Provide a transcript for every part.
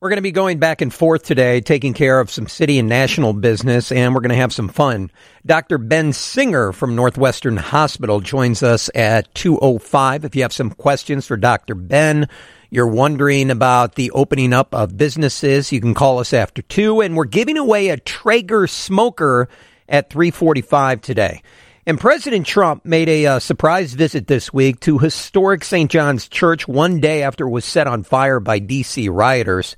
We're going to be going back and forth today, taking care of some city and national business, and we're going to have some fun. Dr. Ben Singer from Northwestern Hospital joins us at 205. If you have some questions for Dr. Ben, you're wondering about the opening up of businesses, you can call us after 2, and we're giving away a Traeger smoker at 345 today. And President Trump made a uh, surprise visit this week to historic St. John's Church one day after it was set on fire by D.C. rioters.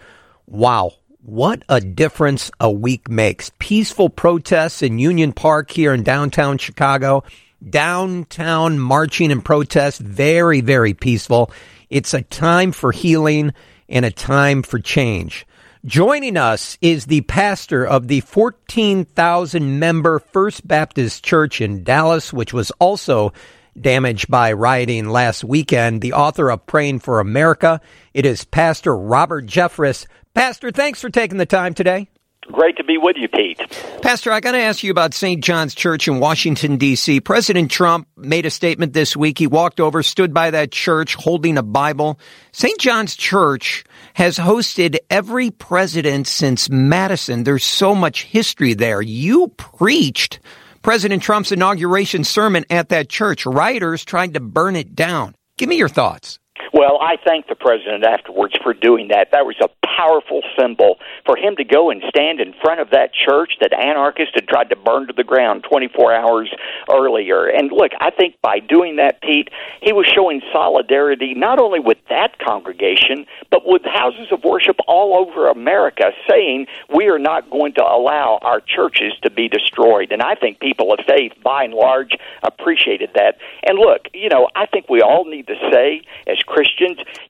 Wow. What a difference a week makes. Peaceful protests in Union Park here in downtown Chicago. Downtown marching and protest. Very, very peaceful. It's a time for healing and a time for change. Joining us is the pastor of the 14,000 member First Baptist Church in Dallas, which was also damaged by rioting last weekend, the author of Praying for America. It is Pastor Robert Jeffress. Pastor, thanks for taking the time today. Great to be with you, Pete. Pastor, I got to ask you about St. John's Church in Washington, D.C. President Trump made a statement this week. He walked over, stood by that church holding a Bible. St. John's Church has hosted every president since Madison. There's so much history there. You preached President Trump's inauguration sermon at that church. Rioters tried to burn it down. Give me your thoughts. Well, I thank the president afterwards for doing that. That was a powerful symbol for him to go and stand in front of that church that anarchists had tried to burn to the ground 24 hours earlier. And look, I think by doing that, Pete, he was showing solidarity not only with that congregation, but with houses of worship all over America, saying we are not going to allow our churches to be destroyed. And I think people of faith, by and large, appreciated that. And look, you know, I think we all need to say, as Christians,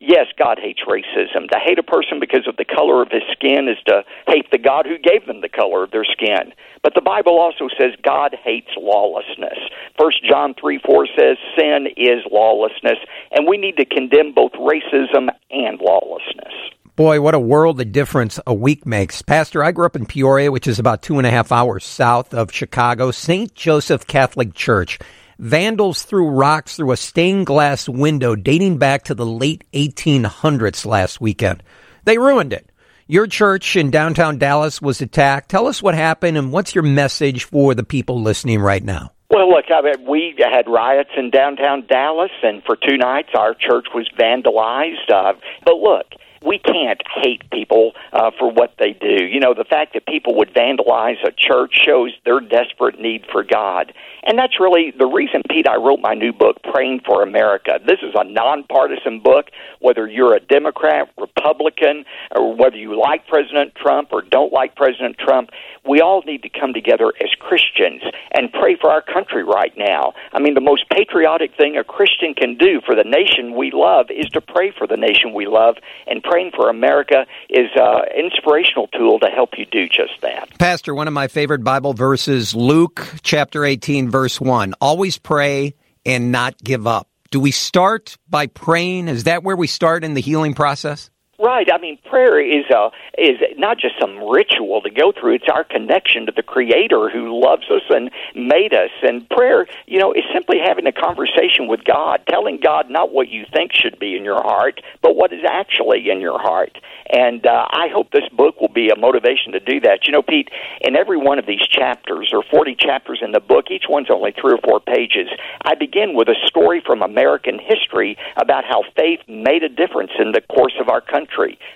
yes, God hates racism. To hate a person because of the color of his skin is to hate the God who gave them the color of their skin. But the Bible also says God hates lawlessness. First John 3 4 says sin is lawlessness, and we need to condemn both racism and lawlessness. Boy, what a world of difference a week makes. Pastor, I grew up in Peoria, which is about two and a half hours south of Chicago, St. Joseph Catholic Church. Vandals threw rocks through a stained glass window dating back to the late 1800s last weekend. They ruined it. Your church in downtown Dallas was attacked. Tell us what happened and what's your message for the people listening right now? Well, look, I mean, we had riots in downtown Dallas, and for two nights our church was vandalized. Uh, but look, we can't hate people uh, for what they do. You know, the fact that people would vandalize a church shows their desperate need for God. And that's really the reason, Pete, I wrote my new book, Praying for America. This is a nonpartisan book, whether you're a Democrat, Republican, or whether you like President Trump or don't like President Trump. We all need to come together as Christians and pray for our country right now. I mean, the most patriotic thing a Christian can do for the nation we love is to pray for the nation we love. And praying for America is an inspirational tool to help you do just that. Pastor, one of my favorite Bible verses, Luke chapter 18, verse 1. Always pray and not give up. Do we start by praying? Is that where we start in the healing process? Right. I mean, prayer is a is not just some ritual to go through. It's our connection to the Creator who loves us and made us. And prayer, you know, is simply having a conversation with God, telling God not what you think should be in your heart, but what is actually in your heart. And uh, I hope this book will be a motivation to do that. You know, Pete, in every one of these chapters, or 40 chapters in the book, each one's only three or four pages, I begin with a story from American history about how faith made a difference in the course of our country,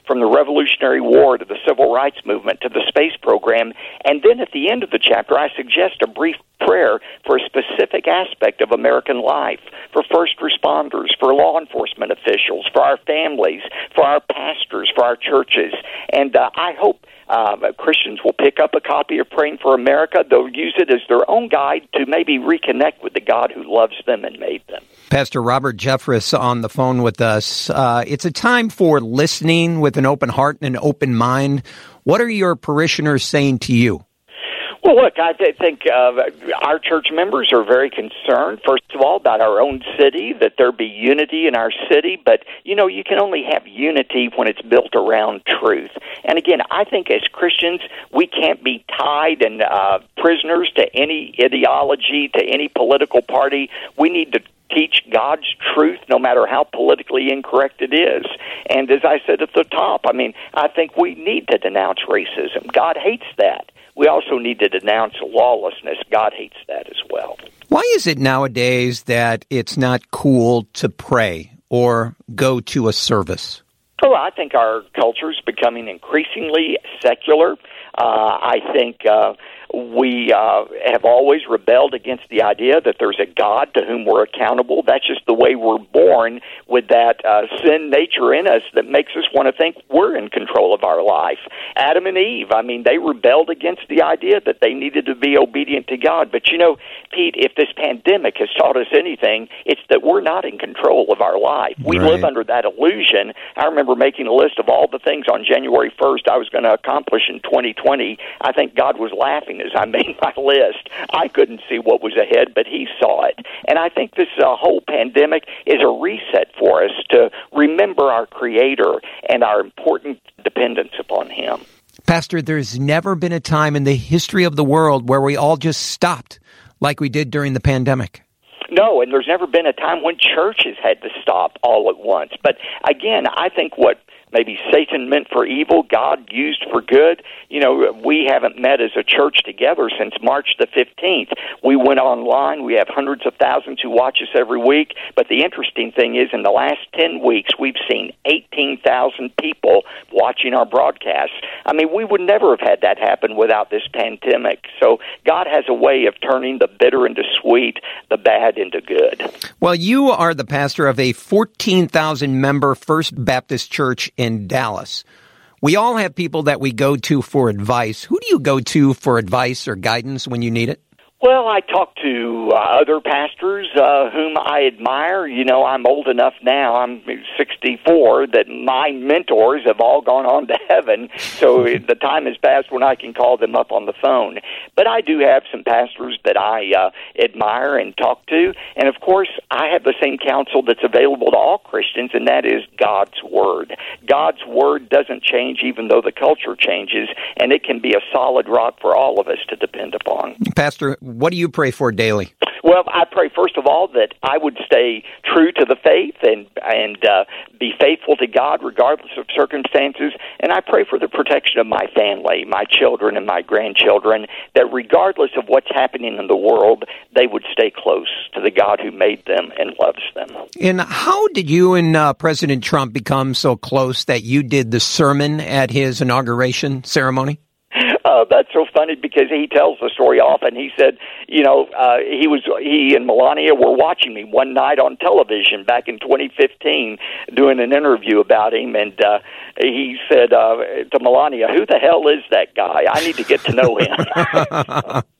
from the Revolutionary War to the Civil Rights Movement to the space program. And then at the end of the chapter, I suggest a brief prayer for a specific aspect of American life, for first responders, for law enforcement officials, for our families, for our pastors, for our churches. And uh, I hope uh, Christians will pick up a copy of Praying for America. They'll use it as their own guide to maybe reconnect with the God who loves them and made them. Pastor Robert Jeffress on the phone with us. Uh, it's a time for listening with an open heart and an open mind. What are your parishioners saying to you? Well, look, I th- think uh, our church members are very concerned, first of all, about our own city, that there be unity in our city. But, you know, you can only have unity when it's built around truth. And again, I think as Christians, we can't be tied and uh, prisoners to any ideology, to any political party. We need to teach God's truth no matter how politically incorrect it is. And as I said at the top, I mean, I think we need to denounce racism. God hates that we also need to denounce lawlessness. God hates that as well. Why is it nowadays that it's not cool to pray or go to a service? Well, I think our culture is becoming increasingly secular. Uh, I think uh, we uh, have always rebelled against the idea that there's a God to whom we're accountable. That's just the way we're born with that uh, sin nature in us that makes us want to think we're in control of our life. Adam and Eve, I mean, they rebelled against the idea that they needed to be obedient to God. But you know, Pete, if this pandemic has taught us anything, it's that we're not in control of our life. We right. live under that illusion. I remember making a list of all the things on January 1st I was going to accomplish in 2020. I think God was laughing as I made my list. I couldn't see what was ahead, but he saw it. And I think this uh, whole pandemic is a reset for us to remember our Creator and our important dependence upon Him. Pastor, there's never been a time in the history of the world where we all just stopped like we did during the pandemic. No, and there's never been a time when churches had to stop all at once. But again, I think what maybe Satan meant for evil, God used for good. You know, we haven't met as a church together since March the 15th. We went online. We have hundreds of thousands who watch us every week. But the interesting thing is, in the last 10 weeks, we've seen 18,000 people watching our broadcasts. I mean, we would never have had that happen without this pandemic. So God has a way of turning the bitter into sweet, the bad into good. Well, you are the pastor of a 14,000 member First Baptist Church in Dallas. We all have people that we go to for advice. Who do you go to for advice or guidance when you need it? Well, I talk to uh, other pastors uh, whom I admire. You know, I'm old enough now, I'm 64, that my mentors have all gone on to heaven. So the time has passed when I can call them up on the phone. But I do have some pastors that I uh, admire and talk to. And of course, I have the same counsel that's available to all Christians, and that is God's Word. God's Word doesn't change even though the culture changes, and it can be a solid rock for all of us to depend upon. Pastor, what do you pray for daily? Well, I pray first of all that I would stay true to the faith and and uh, be faithful to God regardless of circumstances. And I pray for the protection of my family, my children, and my grandchildren. That regardless of what's happening in the world, they would stay close to the God who made them and loves them. And how did you and uh, President Trump become so close that you did the sermon at his inauguration ceremony? Uh, that's so funny because he tells the story often. He said, you know, uh, he was he and Melania were watching me one night on television back in 2015, doing an interview about him, and uh, he said uh, to Melania, "Who the hell is that guy? I need to get to know him."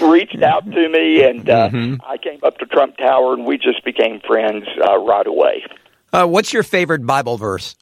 reached out to me, and uh, mm-hmm. I came up to Trump Tower, and we just became friends uh, right away. Uh, what's your favorite Bible verse?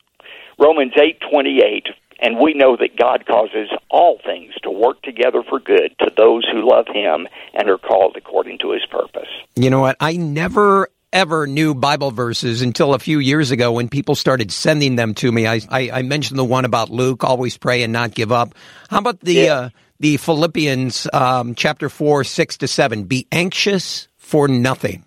Romans eight twenty eight. And we know that God causes all things to work together for good to those who love Him and are called according to His purpose. You know what? I never ever knew Bible verses until a few years ago when people started sending them to me. I, I, I mentioned the one about Luke, always pray and not give up. How about the yeah. uh, the Philippians um, chapter four, six to seven? Be anxious for nothing.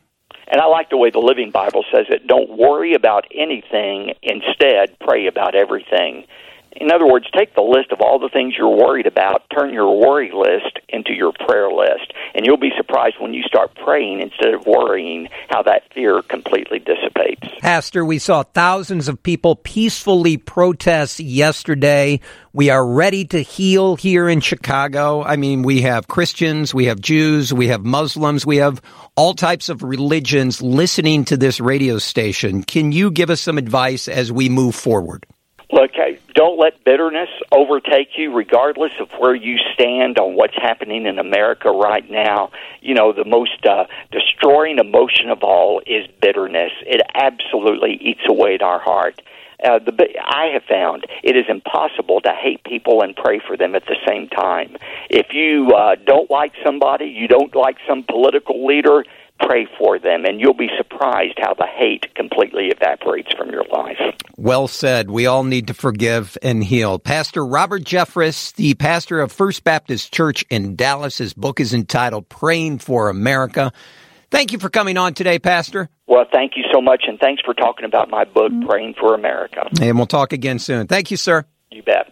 And I like the way the Living Bible says it. Don't worry about anything. Instead, pray about everything. In other words, take the list of all the things you're worried about, turn your worry list into your prayer list, and you'll be surprised when you start praying instead of worrying how that fear completely dissipates. Pastor, we saw thousands of people peacefully protest yesterday. We are ready to heal here in Chicago. I mean, we have Christians, we have Jews, we have Muslims, we have all types of religions listening to this radio station. Can you give us some advice as we move forward? Don't let bitterness overtake you, regardless of where you stand on what's happening in America right now. You know, the most uh, destroying emotion of all is bitterness. It absolutely eats away at our heart. uh, the I have found it is impossible to hate people and pray for them at the same time. If you uh, don't like somebody, you don't like some political leader, pray for them, and you'll be surprised how the hate completely evaporates from your life. Well said. We all need to forgive and heal. Pastor Robert Jeffress, the pastor of First Baptist Church in Dallas, his book is entitled Praying for America. Thank you for coming on today, Pastor. Well, thank you so much, and thanks for talking about my book, mm-hmm. Praying for America. And we'll talk again soon. Thank you, sir. You bet.